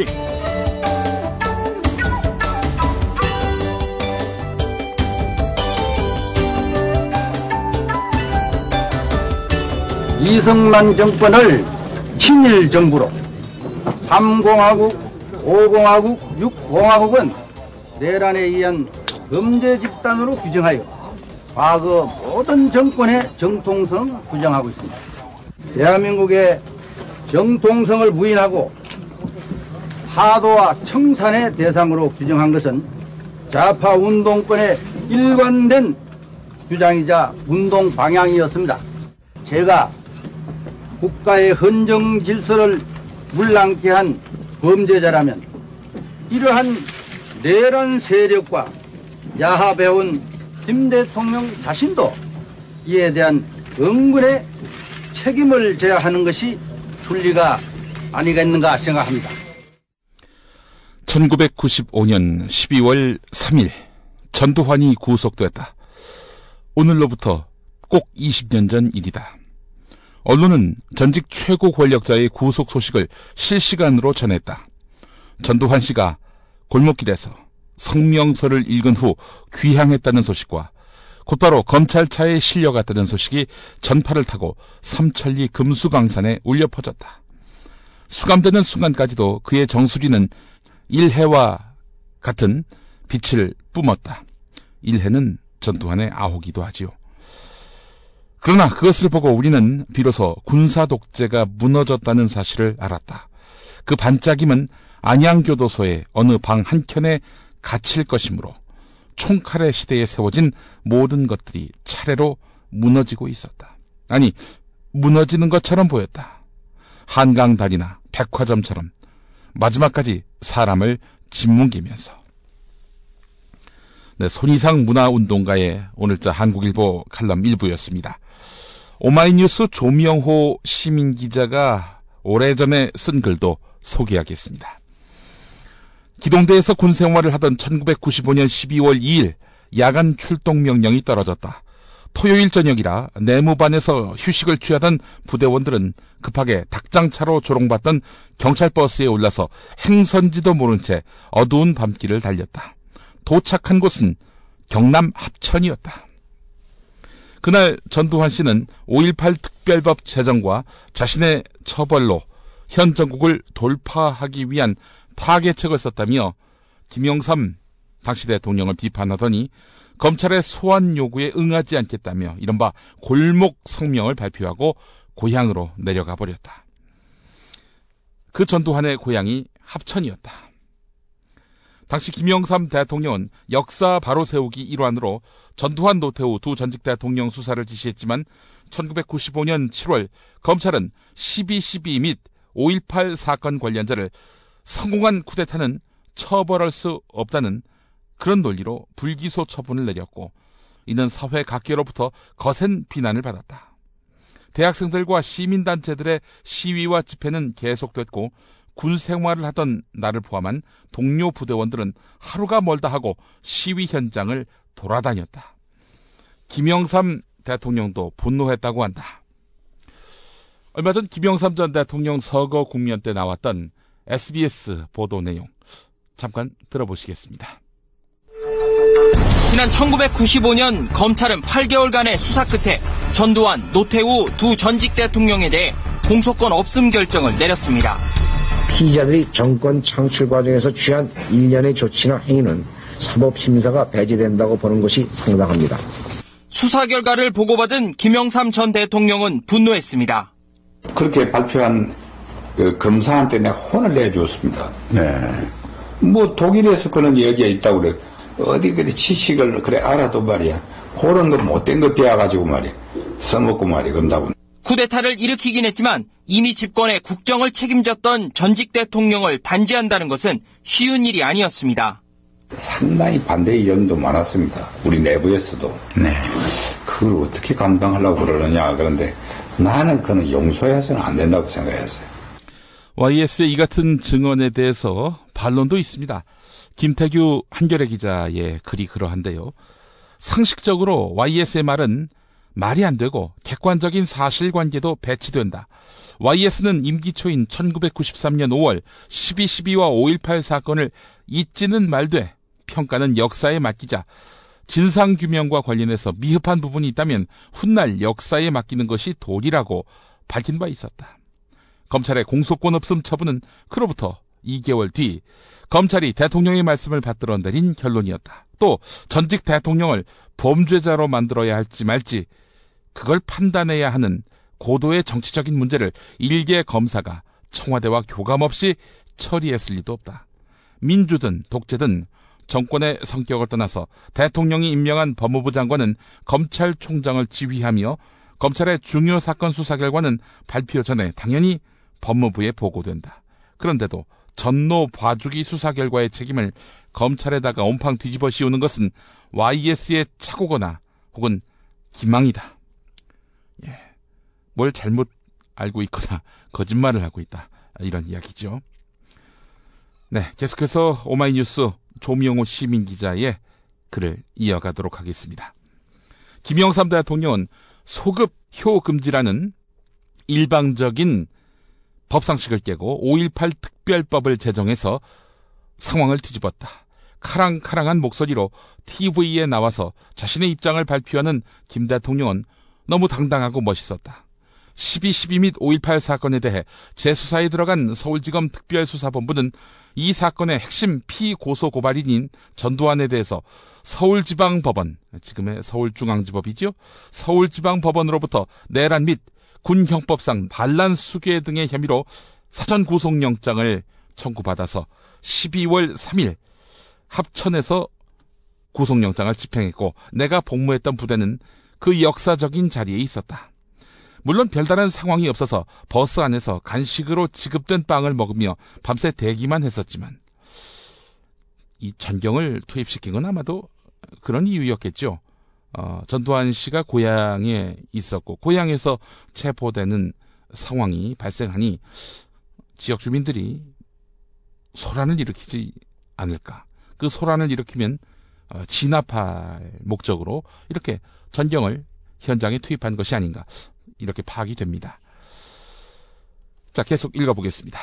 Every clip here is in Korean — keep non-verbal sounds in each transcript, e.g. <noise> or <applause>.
화이팅! <laughs> 이승만 정권을 친일 정부로 3공화국, 5공화국, 6공화국은 내란에 의한 범죄 집단으로 규정하여 과거 모든 정권의 정통성 규정하고 있습니다. 대한민국의 정통성을 부인하고 파도와 청산의 대상으로 규정한 것은 좌파 운동권의 일관된 주장이자 운동 방향이었습니다. 제가 국가의 헌정 질서를 물랑케 한 범죄자라면 이러한 내란 세력과 야합해온 김 대통령 자신도 이에 대한 은근의 책임을 져야 하는 것이 순리가 아니겠는가 생각합니다. 1995년 12월 3일 전두환이 구속됐다. 오늘로부터 꼭 20년 전 일이다. 언론은 전직 최고 권력자의 구속 소식을 실시간으로 전했다. 전두환 씨가 골목길에서 성명서를 읽은 후 귀향했다는 소식과 곧바로 검찰차에 실려갔다는 소식이 전파를 타고 삼천리 금수강산에 울려 퍼졌다. 수감되는 순간까지도 그의 정수리는 일해와 같은 빛을 뿜었다. 일해는 전두환의 아호기도 하지요. 그러나 그것을 보고 우리는 비로소 군사 독재가 무너졌다는 사실을 알았다. 그 반짝임은 안양교도소의 어느 방 한켠에 갇힐 것이므로 총칼의 시대에 세워진 모든 것들이 차례로 무너지고 있었다. 아니, 무너지는 것처럼 보였다. 한강다리나 백화점처럼 마지막까지 사람을 짓뭉기면서. 네, 손이상 문화운동가의 오늘자 한국일보 칼럼 일부였습니다. 오마이뉴스 조명호 시민기자가 오래전에 쓴 글도 소개하겠습니다. 기동대에서 군 생활을 하던 1995년 12월 2일 야간 출동 명령이 떨어졌다. 토요일 저녁이라 내무반에서 휴식을 취하던 부대원들은 급하게 닭장차로 조롱받던 경찰버스에 올라서 행선지도 모른 채 어두운 밤길을 달렸다. 도착한 곳은 경남 합천이었다. 그날 전두환 씨는 5.18 특별법 제정과 자신의 처벌로 현 전국을 돌파하기 위한 파괴책을 썼다며 김영삼 당시 대통령을 비판하더니 검찰의 소환 요구에 응하지 않겠다며 이른바 골목 성명을 발표하고 고향으로 내려가 버렸다. 그 전두환의 고향이 합천이었다. 당시 김영삼 대통령은 역사 바로 세우기 일환으로 전두환 노태우 두 전직 대통령 수사를 지시했지만 1995년 7월 검찰은 12.12 및 5.18 사건 관련자를 성공한 쿠데타는 처벌할 수 없다는 그런 논리로 불기소 처분을 내렸고 이는 사회 각계로부터 거센 비난을 받았다. 대학생들과 시민단체들의 시위와 집회는 계속됐고 군 생활을 하던 나를 포함한 동료 부대원들은 하루가 멀다 하고 시위 현장을 돌아다녔다. 김영삼 대통령도 분노했다고 한다. 얼마 전 김영삼 전 대통령 서거 국면 때 나왔던 SBS 보도 내용 잠깐 들어보시겠습니다. 지난 1995년 검찰은 8개월간의 수사 끝에 전두환, 노태우 두 전직 대통령에 대해 공소권 없음 결정을 내렸습니다. 피의자들이 정권 창출 과정에서 취한 일련의 조치나 행위는 사법심사가 배제된다고 보는 것이 상당합니다. 수사 결과를 보고받은 김영삼 전 대통령은 분노했습니다. 그렇게 발표한 그 검사한테 내가 혼을 내주었습니다. 네. 뭐 독일에서 그런 얘기가 있다고 그래. 어디 그래 지식을 그래 알아도 말이야. 그런 거 못된 거 배워가지고 말이야. 써먹고 말이야. 그런다고. 쿠데타를 일으키긴 했지만 이미 집권의 국정을 책임졌던 전직 대통령을 단죄한다는 것은 쉬운 일이 아니었습니다. 상당히 반대 의견도 많았습니다. 우리 내부에서도. 네. 그걸 어떻게 감당하려고 그러느냐. 그런데 나는 그는 용서해서는 안 된다고 생각했어요. YS의 이 같은 증언에 대해서 반론도 있습니다. 김태규 한겨레 기자의 글이 그러한데요. 상식적으로 YS의 말은 말이 안 되고 객관적인 사실관계도 배치된다. YS는 임기 초인 1993년 5월 12.12와 5.18 사건을 잊지는 말되 평가는 역사에 맡기자 진상규명과 관련해서 미흡한 부분이 있다면 훗날 역사에 맡기는 것이 도리라고 밝힌 바 있었다. 검찰의 공소권 없음 처분은 그로부터 2개월 뒤 검찰이 대통령의 말씀을 받들어 내린 결론이었다. 또 전직 대통령을 범죄자로 만들어야 할지 말지 그걸 판단해야 하는 고도의 정치적인 문제를 일개 검사가 청와대와 교감 없이 처리했을 리도 없다. 민주든 독재든 정권의 성격을 떠나서 대통령이 임명한 법무부 장관은 검찰총장을 지휘하며 검찰의 중요 사건 수사 결과는 발표 전에 당연히 법무부에 보고된다. 그런데도 전노 봐주기 수사 결과의 책임을 검찰에다가 온팡 뒤집어 씌우는 것은 YS의 착오거나 혹은 기망이다. 예. 뭘 잘못 알고 있거나 거짓말을 하고 있다. 이런 이야기죠. 네. 계속해서 오마이뉴스 조명호 시민 기자의 글을 이어가도록 하겠습니다. 김영삼 대통령은 소급 효 금지라는 일방적인 법상식을 깨고 5.18 특 별법을 제정해서 상황을 뒤집었다. 카랑카랑한 목소리로 TV에 나와서 자신의 입장을 발표하는 김 대통령은 너무 당당하고 멋있었다. 12.12 및 5.18 사건에 대해 재수사에 들어간 서울지검 특별수사본부는 이 사건의 핵심 피고소 고발인인 전두환에 대해서 서울지방법원, 지금의 서울중앙지법이지요? 서울지방법원으로부터 내란 및 군형법상 반란 수괴 등의 혐의로 사전 구속영장을 청구받아서 12월 3일 합천에서 구속영장을 집행했고 내가 복무했던 부대는 그 역사적인 자리에 있었다. 물론 별다른 상황이 없어서 버스 안에서 간식으로 지급된 빵을 먹으며 밤새 대기만 했었지만 이 전경을 투입시킨 건 아마도 그런 이유였겠죠. 어, 전두환 씨가 고향에 있었고 고향에서 체포되는 상황이 발생하니 지역 주민들이 소란을 일으키지 않을까. 그 소란을 일으키면 어, 진압할 목적으로 이렇게 전경을 현장에 투입한 것이 아닌가. 이렇게 파악이 됩니다. 자, 계속 읽어보겠습니다.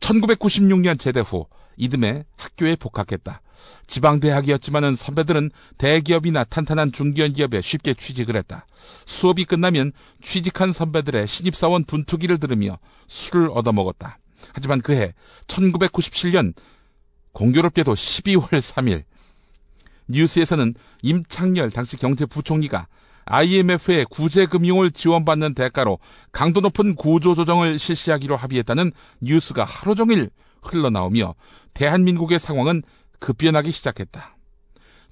1996년 제대 후 이듬해 학교에 복학했다. 지방대학이었지만은 선배들은 대기업이나 탄탄한 중견기업에 쉽게 취직을 했다. 수업이 끝나면 취직한 선배들의 신입사원 분투기를 들으며 술을 얻어먹었다. 하지만 그해 1997년 공교롭게도 12월 3일 뉴스에서는 임창열 당시 경제부총리가 IMF의 구제금융을 지원받는 대가로 강도 높은 구조조정을 실시하기로 합의했다는 뉴스가 하루 종일 흘러나오며 대한민국의 상황은 급변하기 시작했다.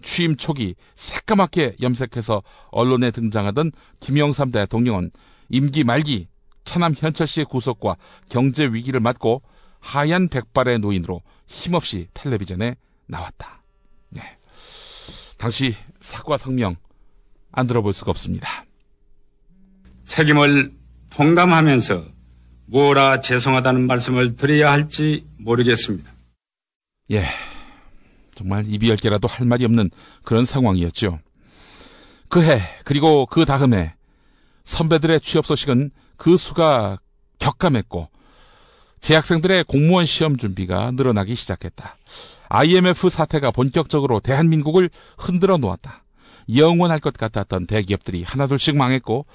취임 초기 새까맣게 염색해서 언론에 등장하던 김영삼 대통령은 임기 말기 차남 현철 씨의 구속과 경제 위기를 맞고 하얀 백발의 노인으로 힘없이 텔레비전에 나왔다. 네. 당시 사과 성명 안 들어볼 수가 없습니다. 책임을 통감하면서 뭐라 죄송하다는 말씀을 드려야 할지 모르겠습니다. 예. 정말 입이 열 개라도 할 말이 없는 그런 상황이었죠. 그 해, 그리고 그 다음 해 선배들의 취업 소식은 그 수가 격감했고 재학생들의 공무원 시험 준비가 늘어나기 시작했다. IMF 사태가 본격적으로 대한민국을 흔들어 놓았다. 영원할 것 같았던 대기업들이 하나둘씩 망했고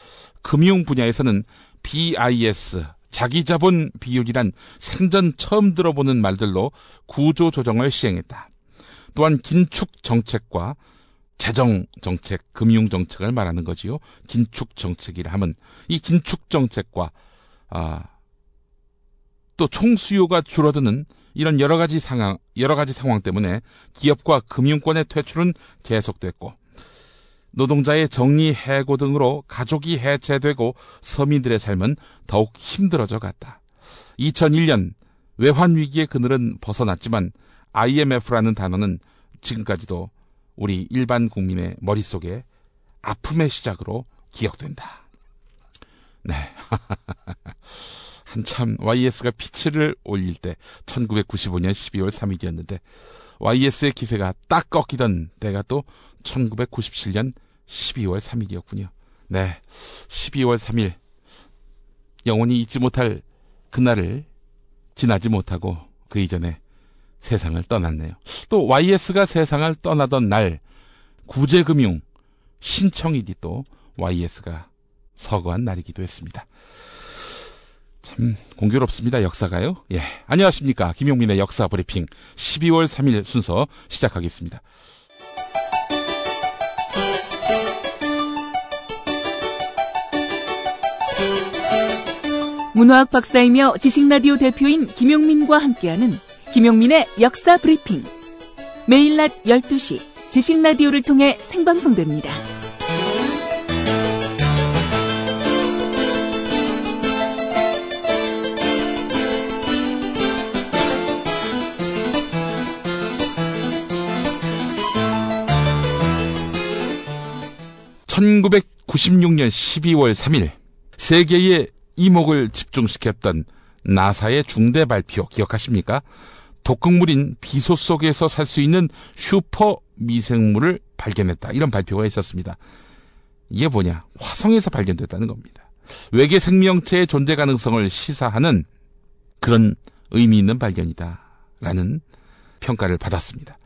금융 분야에서는 BIS 자기자본 비율이란 생전 처음 들어보는 말들로 구조 조정을 시행했다. 또한 긴축 정책과 재정 정책, 금융 정책을 말하는 거지요. 긴축 정책이라 하면 이 긴축 정책과 아, 또 총수요가 줄어드는 이런 여러 가지 상황, 여러 가지 상황 때문에 기업과 금융권의 퇴출은 계속됐고 노동자의 정리 해고 등으로 가족이 해체되고 서민들의 삶은 더욱 힘들어져 갔다. 2001년 외환 위기의 그늘은 벗어났지만 IMF라는 단어는 지금까지도 우리 일반 국민의 머릿속에 아픔의 시작으로 기억된다. 네. <laughs> 한참 YS가 피치를 올릴 때 1995년 12월 3일이었는데 YS의 기세가 딱 꺾이던 때가 또 1997년 12월 3일이었군요. 네. 12월 3일. 영원히 잊지 못할 그날을 지나지 못하고 그 이전에 세상을 떠났네요. 또 YS가 세상을 떠나던 날 구제금융 신청일이 또 YS가 서거한 날이기도 했습니다. 참 공교롭습니다. 역사가요. 예. 안녕하십니까. 김용민의 역사 브리핑 12월 3일 순서 시작하겠습니다. 문화학 박사이며 지식라디오 대표인 김용민과 함께하는 김용민의 역사 브리핑. 매일 낮 12시 지식 라디오를 통해 생방송됩니다. (1996년 12월 3일) 세계의 이목을 집중시켰던 나사의 중대 발표 기억하십니까? 독극물인 비소 속에서 살 수 있는 슈퍼 미생물을 발견했다. 이런 발표가 있었습니다. 이게 뭐냐? 화성에서 발견됐다는 겁니다. 외계 생명체의 존재 가능성을 시사하는 그런 의미 있는 발견이다. 라는 평가를 받았습니다.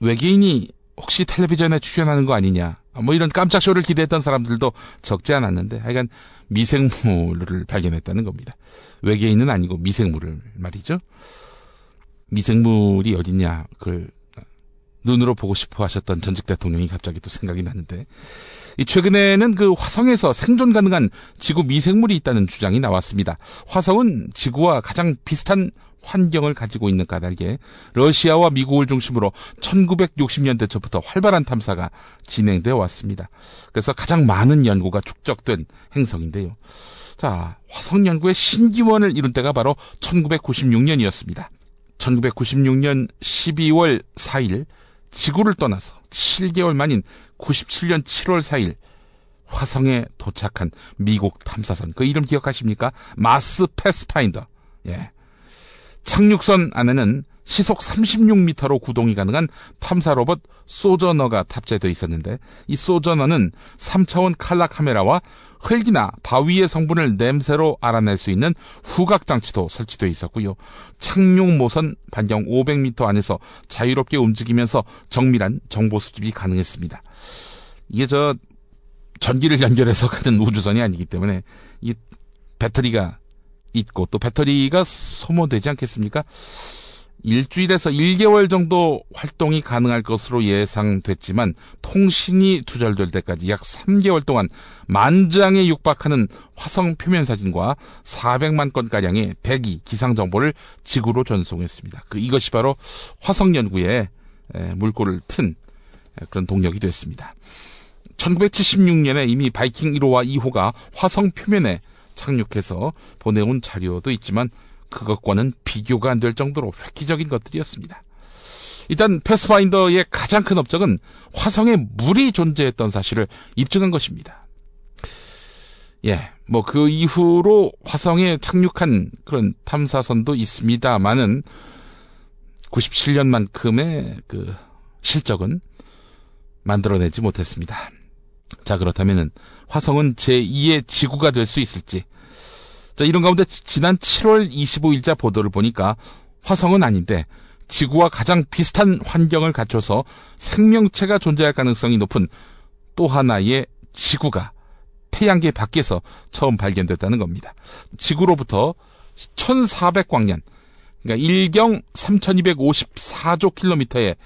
외계인이 혹시 텔레비전에 출연하는 거 아니냐? 뭐 이런 깜짝 쇼를 기대했던 사람들도 적지 않았는데 하여간 미생물을 발견했다는 겁니다. 외계인은 아니고 미생물을 말이죠. 미생물이 어딨냐, 그걸 눈으로 보고 싶어 하셨던 전직 대통령이 갑자기 또 생각이 나는데, 이 최근에는 그 화성에서 생존 가능한 지구 미생물이 있다는 주장이 나왔습니다. 화성은 지구와 가장 비슷한 환경을 가지고 있는 까닭에 러시아와 미국을 중심으로 1960년대 초부터 활발한 탐사가 진행되어 왔습니다. 그래서 가장 많은 연구가 축적된 행성인데요. 자, 화성 연구의 신기원을 이룬 때가 바로 1996년이었습니다. 1996년 12월 4일 지구를 떠나서 7개월 만인 97년 7월 4일 화성에 도착한 미국 탐사선 그 이름 기억하십니까? 마스 패스파인더. 예. 착륙선 안에는 시속 36m로 구동이 가능한 탐사 로봇 소저너가 탑재되어 있었는데 이 소저너는 3차원 칼라 카메라와 흙이나 바위의 성분을 냄새로 알아낼 수 있는 후각 장치도 설치되어 있었고요. 착륙 모선 반경 500m 안에서 자유롭게 움직이면서 정밀한 정보 수집이 가능했습니다. 이게 저 전기를 연결해서 <laughs> 가는 우주선이 아니기 때문에 이 배터리가 있고 또 배터리가 소모되지 않겠습니까? 일주일에서 1개월 정도 활동이 가능할 것으로 예상됐지만 통신이 두절될 때까지 약 3개월 동안 만 장에 육박하는 화성 표면 사진과 400만 건가량의 대기 기상 정보를 지구로 전송했습니다. 그 이것이 바로 화성 연구에 물꼬를 튼 그런 동력이 됐습니다. 1976년에 이미 바이킹 1호와 2호가 화성 표면에 착륙해서 보내온 자료도 있지만 그것과는 비교가 안 될 정도로 획기적인 것들이었습니다. 일단 패스파인더의 가장 큰 업적은 화성에 물이 존재했던 사실을 입증한 것입니다. 예, 뭐 그 이후로 화성에 착륙한 그런 탐사선도 있습니다만은 97년만큼의 그 실적은 만들어내지 못했습니다. 자, 그렇다면은 화성은 제2의 지구가 될 수 있을지. 자, 이런 가운데 지난 7월 25일자 보도를 보니까 화성은 아닌데 지구와 가장 비슷한 환경을 갖춰서 생명체가 존재할 가능성이 높은 또 하나의 지구가 태양계 밖에서 처음 발견됐다는 겁니다. 지구로부터 1400광년, 그러니까 1경 3254조 킬로미터의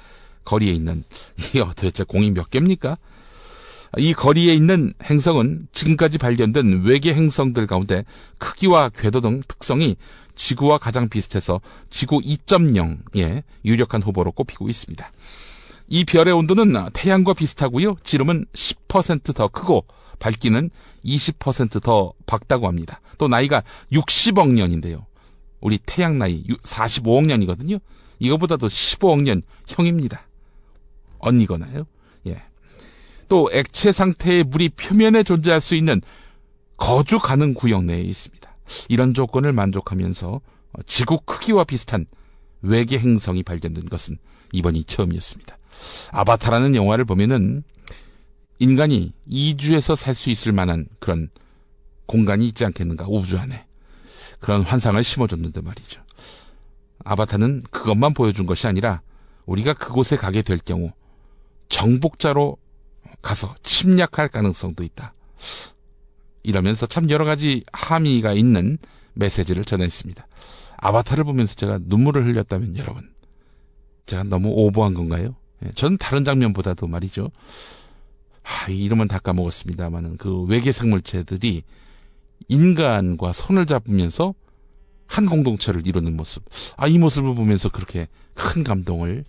거리에 있는, 이거 도대체 공이 몇 개입니까? 이 거리에 있는 행성은 지금까지 발견된 외계 행성들 가운데 크기와 궤도 등 특성이 지구와 가장 비슷해서 지구 2.0의 유력한 후보로 꼽히고 있습니다. 이 별의 온도는 태양과 비슷하고요. 지름은 10%더 크고 밝기는 20%더 밝다고 합니다. 또 나이가 60억 년인데요. 우리 태양 나이 45억 년이거든요. 이거보다도 15억 년 형입니다. 언니거나요. 예. 또 액체 상태의 물이 표면에 존재할 수 있는 거주 가능 구역 내에 있습니다. 이런 조건을 만족하면서 지구 크기와 비슷한 외계 행성이 발견된 것은 이번이 처음이었습니다. 아바타라는 영화를 보면은 인간이 이주에서 살 수 있을 만한 그런 공간이 있지 않겠는가, 우주 안에. 그런 환상을 심어줬는데 말이죠. 아바타는 그것만 보여준 것이 아니라 우리가 그곳에 가게 될 경우 정복자로 가서 침략할 가능성도 있다. 이러면서 참 여러 가지 함의가 있는 메시지를 전했습니다. 아바타를 보면서 제가 눈물을 흘렸다면 여러분, 제가 너무 오버한 건가요? 예, 전 다른 장면보다도 말이죠. 아, 이름은 다 까먹었습니다만은 그 외계 생 물체들이 인간과 손을 잡으면서 한 공동체를 이루는 모습. 아, 이 모습을 보면서 그렇게 큰 감동을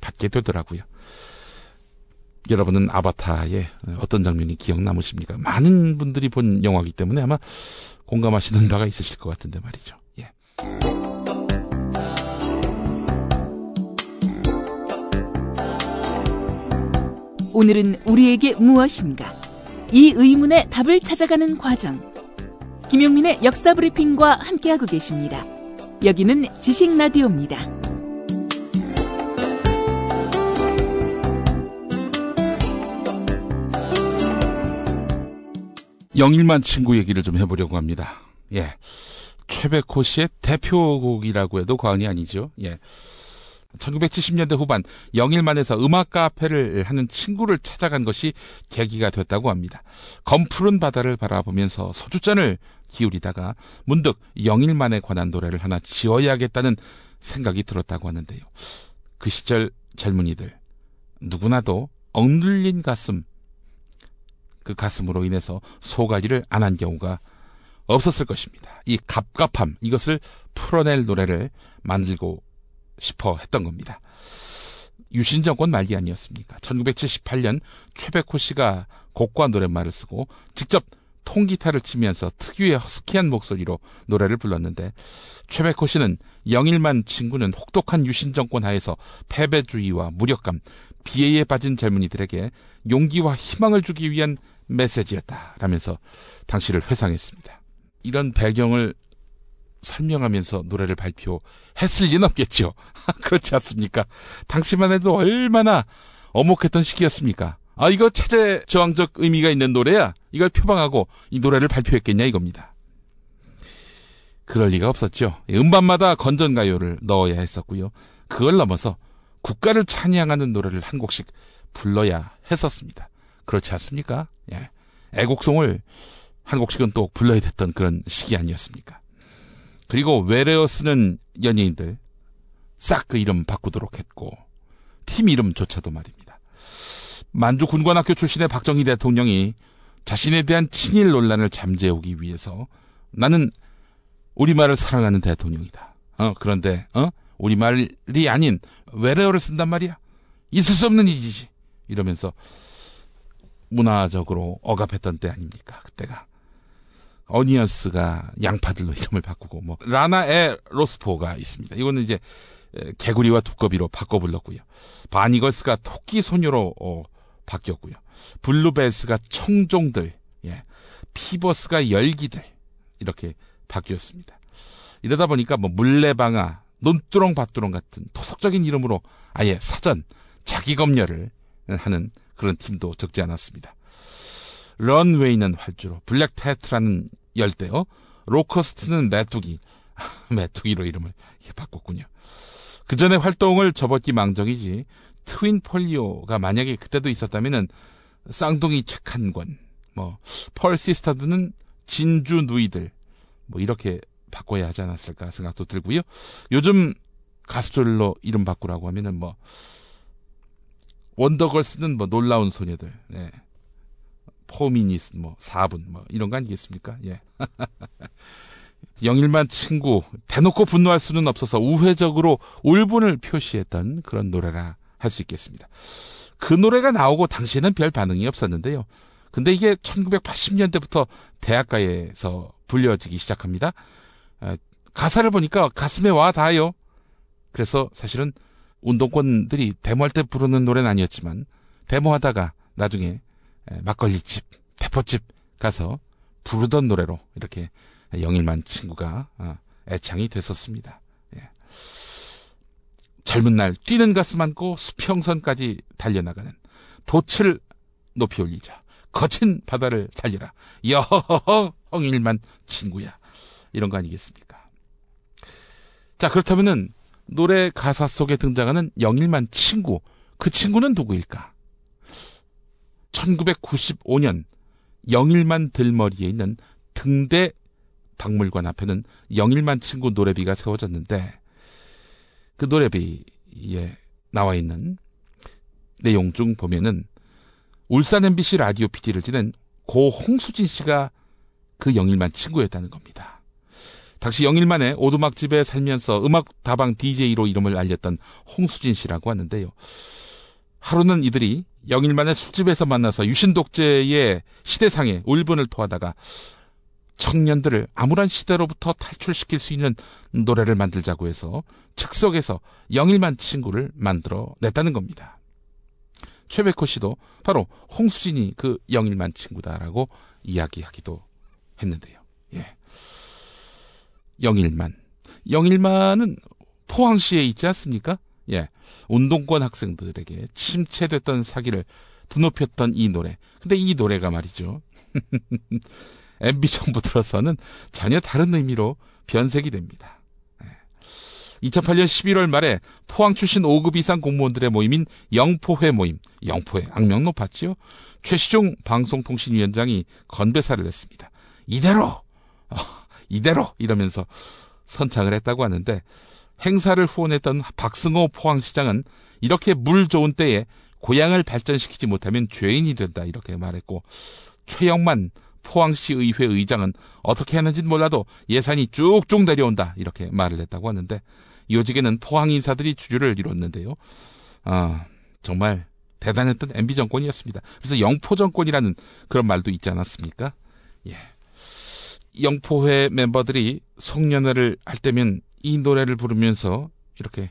받게 되더라고요. 여러분은 아바타의 어떤 장면이 기억 남으십니까? 많은 분들이 본 영화이기 때문에 아마 공감하시는 바가 있으실 것 같은데 말이죠. 예. 오늘은 우리에게 무엇인가? 이 의문의 답을 찾아가는 과정. 김용민의 역사 브리핑과 함께하고 계십니다. 여기는 지식 라디오입니다. 영일만 친구 얘기를 좀 해보려고 합니다. 예. 최백호 씨의 대표곡이라고 해도 과언이 아니죠. 예. 1970년대 후반 영일만에서 음악 카페를 하는 친구를 찾아간 것이 계기가 됐다고 합니다. 검푸른 바다를 바라보면서 소주잔을 기울이다가 문득 영일만에 관한 노래를 하나 지어야겠다는 생각이 들었다고 하는데요. 그 시절 젊은이들 누구나도 억눌린 가슴 그 가슴으로 인해서 소가리를 안 한 경우가 없었을 것입니다. 이 갑갑함 이것을 풀어낼 노래를 만들고 싶어 했던 겁니다. 유신 정권 말기 아니었습니까? 1978년 최백호 씨가 곡과 노랫말을 쓰고 직접 통기타를 치면서 특유의 허스키한 목소리로 노래를 불렀는데 최백호 씨는 영일만 친구는 혹독한 유신 정권 하에서 패배주의와 무력감, 비애에 빠진 젊은이들에게 용기와 희망을 주기 위한 메시지였다 라면서 당시를 회상했습니다. 이런 배경을 설명하면서 노래를 발표했을 리는 없겠죠. <laughs> 그렇지 않습니까? 당시만 해도 얼마나 어목했던 시기였습니까? 아, 이거 체제 저항적 의미가 있는 노래야. 이걸 표방하고 이 노래를 발표했겠냐 이겁니다. 그럴 리가 없었죠. 음반마다 건전가요를 넣어야 했었고요. 그걸 넘어서 국가를 찬양하는 노래를 한 곡씩 불러야 했었습니다. 그렇지 않습니까? 예. 애곡송을 한 곡씩은 또 불러야 됐던 그런 시기 아니었습니까? 그리고 외래어 쓰는 연예인들 싹 그 이름 바꾸도록 했고 팀 이름조차도 말입니다. 만주 군관학교 출신의 박정희 대통령이 자신에 대한 친일 논란을 잠재우기 위해서 나는 우리말을 사랑하는 대통령이다. 어, 그런데 어? 우리말이 아닌 외래어를 쓴단 말이야. 있을 수 없는 일이지. 이러면서 문화적으로 억압했던 때 아닙니까? 그때가. 어니언스가 양파들로 <laughs> 이름을 바꾸고 뭐 라나에로스포가 있습니다. 이거는 이제 개구리와 두꺼비로 바꿔 불렀고요. 바니걸스가 토끼 소녀로 어, 바뀌었고요. 블루벨스가 청종들, 예. 피버스가 열기들 이렇게 바뀌었습니다. 이러다 보니까 뭐 물레방아, 논두렁 밭두렁 같은 토속적인 이름으로 아예 사전 자기 검열을 하는 그런 팀도 적지 않았습니다. 런웨이는 활주로, 블랙 테트라는 열대어, 로커스트는 메뚜기, <laughs> 메뚜기로 이름을 바꿨군요. 그 전에 활동을 접었기 망정이지 트윈 폴리오가 만약에 그때도 있었다면은 쌍둥이 책 한 권, 뭐 펄시스타드는 진주 누이들, 뭐 이렇게 바꿔야 하지 않았을까 생각도 들고요. 요즘 가수들로 이름 바꾸라고 하면은 뭐 원더걸스는 뭐 놀라운 소녀들, 네. 포미니스 뭐 4분 뭐 이런 거 아니겠습니까? 예. <laughs> 영일만 친구 대놓고 분노할 수는 없어서 우회적으로 울분을 표시했던 그런 노래라 할 수 있겠습니다. 그 노래가 나오고 당시에는 별 반응이 없었는데요. 근데 이게 1980년대부터 대학가에서 불려지기 시작합니다. 아, 가사를 보니까 가슴에 와 닿아요. 그래서 사실은 운동권들이 데모할 때 부르는 노래는 아니었지만 데모하다가 나중에 막걸리집, 대포집 가서 부르던 노래로 이렇게 영일만 친구가 어, 애창이 됐었습니다. 예. 젊은 날 뛰는 가슴 안고 수평선까지 달려나가는 돛을 높이 올리자. 거친 바다를 달리라. 여허허 홍일만 친구야. 이런 거 아니겠습니까? 자, 그렇다면은 노래 가사 속에 등장하는 영일만 친구, 그 친구는 누구일까? 1995년 영일만 들머리에 있는 등대 박물관 앞에는 영일만 친구 노래비가 세워졌는데 그 노래비에 나와 있는 내용 중 보면은 울산 MBC 라디오 PD를 지낸 고 홍수진 씨가 그 영일만 친구였다는 겁니다. 당시 영일만의 오두막집에 살면서 음악 다방 DJ로 이름을 알렸던 홍수진 씨라고 하는데요. 하루는 이들이 영일만의 술집에서 만나서 유신독재의 시대상에 울분을 토하다가 청년들을 암울한 시대로부터 탈출시킬 수 있는 노래를 만들자고 해서 즉석에서 영일만 친구를 만들어 냈다는 겁니다. 최백호 씨도 바로 홍수진이 그 영일만 친구다라고 이야기하기도 했는데요. 예. 영일만. 영일만은 포항시에 있지 않습니까? 예. 운동권 학생들에게 침체됐던 사기를 드높였던 이 노래. 근데 이 노래가 말이죠. <laughs> MB 정부 들어서는 전혀 다른 의미로 변색이 됩니다. 2008년 11월 말에 포항 출신 5급 이상 공무원들의 모임인 영포회 모임, 영포회 악명 높았지요. 최시종 방송통신위원장이 건배사를 했습니다. 이대로, 어, 이대로 이러면서 선창을 했다고 하는데 행사를 후원했던 박승호 포항시장은 이렇게 물 좋은 때에 고향을 발전시키지 못하면 죄인이 된다 이렇게 말했고 최영만 포항시 의회 의장은 어떻게 했는지는 몰라도 예산이 쭉쭉 내려온다 이렇게 말을 했다고 하는데 요직에는 포항 인사들이 주주를 이뤘는데요. 아 정말 대단했던 MB 정권이었습니다. 그래서 영포 정권이라는 그런 말도 있지 않았습니까? 예. 영포회 멤버들이 송년회를 할 때면 이 노래를 부르면서 이렇게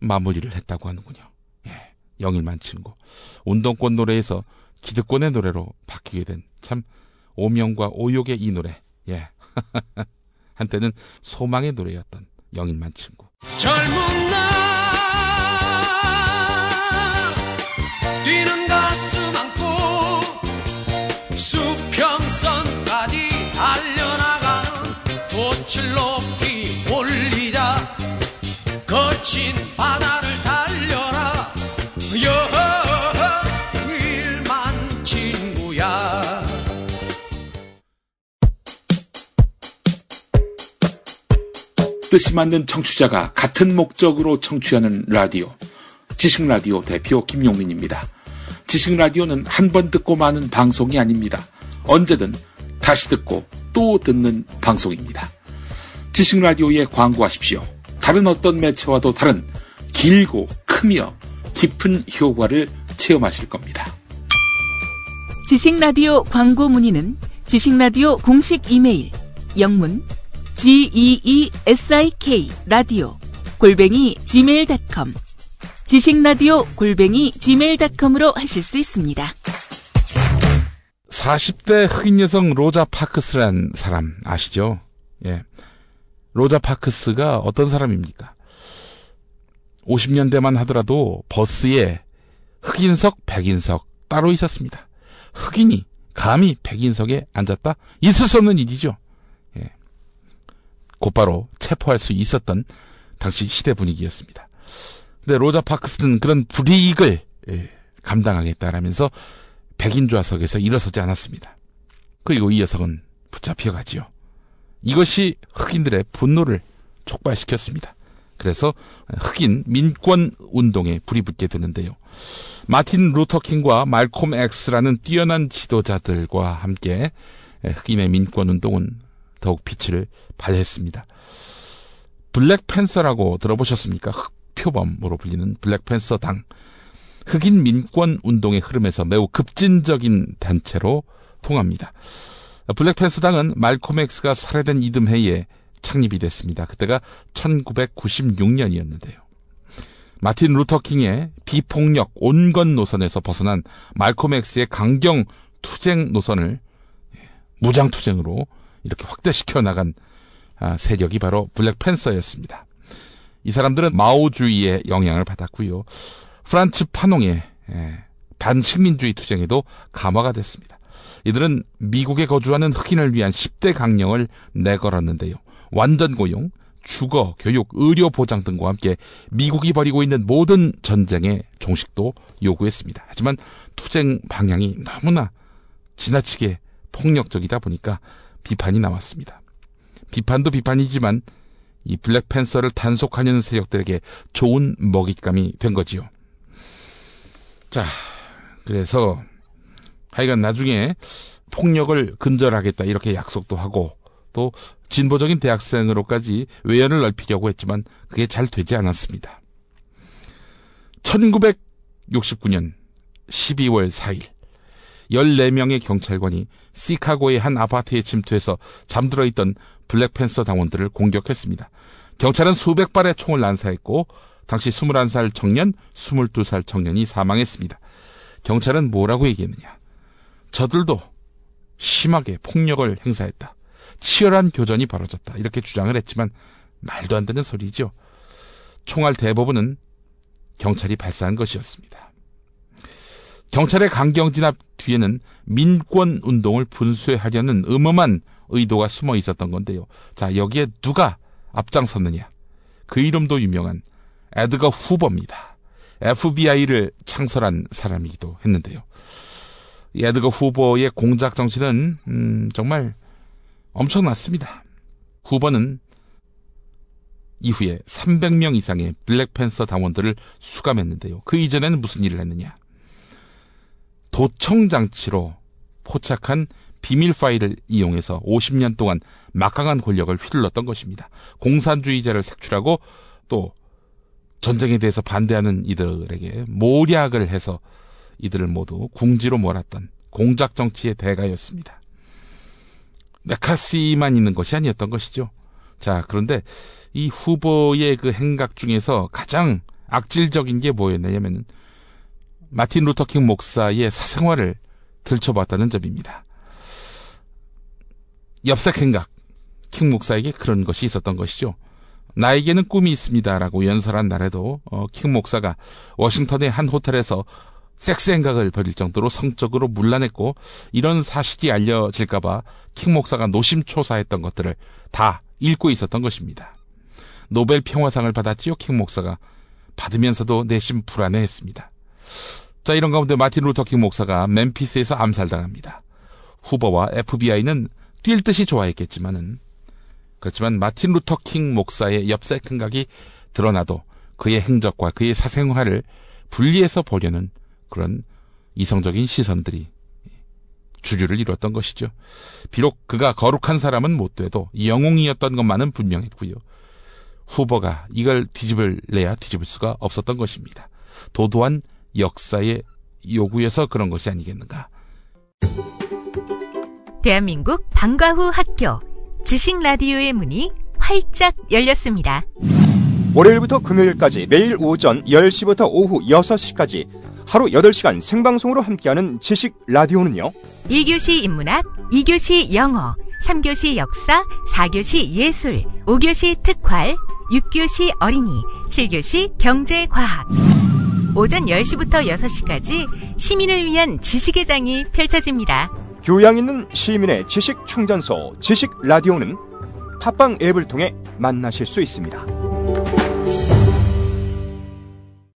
마무리를 했다고 하는군요. 예. 영일만 친구. 운동권 노래에서 기득권의 노래로 바뀌게 된 참 오명과 오욕의 이 노래. 예. <laughs> 한때는 소망의 노래였던 영인만 친구. 젊은 날 돛을 높이 올리자 거친 바다를 달려라 여일만 친구야 뜻이 맞는 청취자가 같은 목적으로 청취하는 라디오. 지식라디오 대표 김용민입니다. 지식라디오는 한 번 듣고 마는 방송이 아닙니다. 언제든 다시 듣고 또 듣는 방송입니다. 지식 라디오에 광고하십시오. 다른 어떤 매체와도 다른 길고 크며 깊은 효과를 체험하실 겁니다. 지식 라디오 광고 문의는 지식 라디오 공식 이메일 영문 geesik 라디오 골뱅이 gmail.com 지식 라디오 골뱅이 gmail.com으로 하실 수 있습니다. 40대 흑인 여성 로자 파크스란 사람 아시죠? 예. 로자 파크스가 어떤 사람입니까? 50년대만 하더라도 버스에 흑인석, 백인석 따로 있었습니다. 흑인이 감히 백인석에 앉았다? 있을 수 없는 일이죠. 곧바로 체포할 수 있었던 당시 시대 분위기였습니다. 근데 로자 파크스는 그런 불이익을 예, 감당하겠다라면서 백인 좌석에서 일어서지 않았습니다. 그리고 이 여성은 붙잡혀가지요. 이것이 흑인들의 분노를 촉발시켰습니다. 그래서 흑인 민권 운동에 불이 붙게 되는데요. 마틴 루터 킹과 말콤 엑스라는 뛰어난 지도자들과 함께 흑인의 민권 운동은 더욱 빛을 발했습니다. 블랙팬서라고 들어보셨습니까? 흑표범으로 불리는 블랙팬서 당. 흑인 민권 운동의 흐름에서 매우 급진적인 단체로 통합니다. 블랙팬서 당은 말콤 엑스가 살해된 이듬 해에 창립이 됐습니다. 그때가 1996년이었는데요. 마틴 루터 킹의 비폭력 온건 노선에서 벗어난 말콤 엑스의 강경 투쟁 노선을 무장 투쟁으로 이렇게 확대시켜 나간 아, 세력이 바로 블랙팬서였습니다. 이 사람들은 마오주의의 영향을 받았고요. 프란츠 파농의 예, 반식민주의 투쟁에도 감화가 됐습니다. 이들은 미국에 거주하는 흑인을 위한 10대 강령을 내걸었는데요. 완전 고용, 주거, 교육, 의료 보장 등과 함께 미국이 벌이고 있는 모든 전쟁의 종식도 요구했습니다. 하지만 투쟁 방향이 너무나 지나치게 폭력적이다 보니까 비판이 나왔습니다. 비판도 비판이지만 이 블랙팬서를 단속하려는 세력들에게 좋은 먹잇감이 된 거지요. 자, 그래서 하여간 나중에 폭력을 근절하겠다 이렇게 약속도 하고 또 진보적인 대학생으로까지 외연을 넓히려고 했지만 그게 잘 되지 않았습니다. 1969년 12월 4일 14명의 경찰관이 시카고의 한 아파트에 침투해서 잠들어 있던 블랙팬서 당원들을 공격했습니다. 경찰은 수백 발의 총을 난사했고 당시 21살 청년, 22살 청년이 사망했습니다. 경찰은 뭐라고 얘기했느냐? 저들도 심하게 폭력을 행사했다. 치열한 교전이 벌어졌다. 이렇게 주장을 했지만 말도 안 되는 소리죠. 총알 대부분은 경찰이 발사한 것이었습니다. 경찰의 강경 진압 뒤에는 민권 운동을 분쇄하려는 음험한 의도가 숨어 있었던 건데요. 자, 여기에 누가 앞장섰느냐? 그 이름도 유명한 에드거 후보입니다. FBI를 창설한 사람이기도 했는데요. 에드거 후보의 공작 정신은 음, 정말 엄청났습니다. 후보는 이후에 300명 이상의 블랙팬서 당원들을 수감했는데요. 그 이전에는 무슨 일을 했느냐? 도청 장치로 포착한 비밀 파일을 이용해서 50년 동안 막강한 권력을 휘둘렀던 것입니다. 공산주의자를 색출하고 또 전쟁에 대해서 반대하는 이들에게 모략을 해서 이들을 모두 궁지로 몰았던 공작 정치의 대가였습니다. 메카시만 있는 것이 아니었던 것이죠. 자, 그런데 이 후보의 그 행각 중에서 가장 악질적인 게 뭐였냐면 마틴 루터 킹 목사의 사생활을 들춰봤다는 점입니다. 엽색 행각, 킹 목사에게 그런 것이 있었던 것이죠. 나에게는 꿈이 있습니다라고 연설한 날에도 어, 킹 목사가 워싱턴의 한 호텔에서 섹스 행각을 벌일 정도로 성적으로 문란했고 이런 사실이 알려질까봐 킹 목사가 노심초사했던 것들을 다 읽고 있었던 것입니다. 노벨 평화상을 받았지요 킹 목사가 받으면서도 내심 불안해했습니다. 자, 이런 가운데 마틴 루터 킹 목사가 멤피스에서 암살당합니다. 후버와 FBI는 뛸 듯이 좋아했겠지만은 그렇지만 마틴 루터 킹 목사의 엽색 행각이 드러나도 그의 행적과 그의 사생활을 분리해서 보려는 그런 이성적인 시선들이 주류를 이뤘던 것이죠. 비록 그가 거룩한 사람은 못 돼도 영웅이었던 것만은 분명했고요. 후보가 이걸 뒤집을래야 뒤집을 수가 없었던 것입니다. 도도한 역사의 요구에서 그런 것이 아니겠는가. 대한민국 방과 후 학교 지식 라디오의 문이 활짝 열렸습니다. 월요일부터 금요일까지 매일 오전 10시부터 오후 6시까지 하루 8시간 생방송으로 함께하는 지식 라디오는요. 1교시 인문학, 2교시 영어, 3교시 역사, 4교시 예술, 5교시 특활, 6교시 어린이, 7교시 경제과학. 오전 10시부터 6시까지 시민을 위한 지식의 장이 펼쳐집니다. 교양 있는 시민의 지식 충전소 지식 라디오는 팟빵 앱을 통해 만나실 수 있습니다.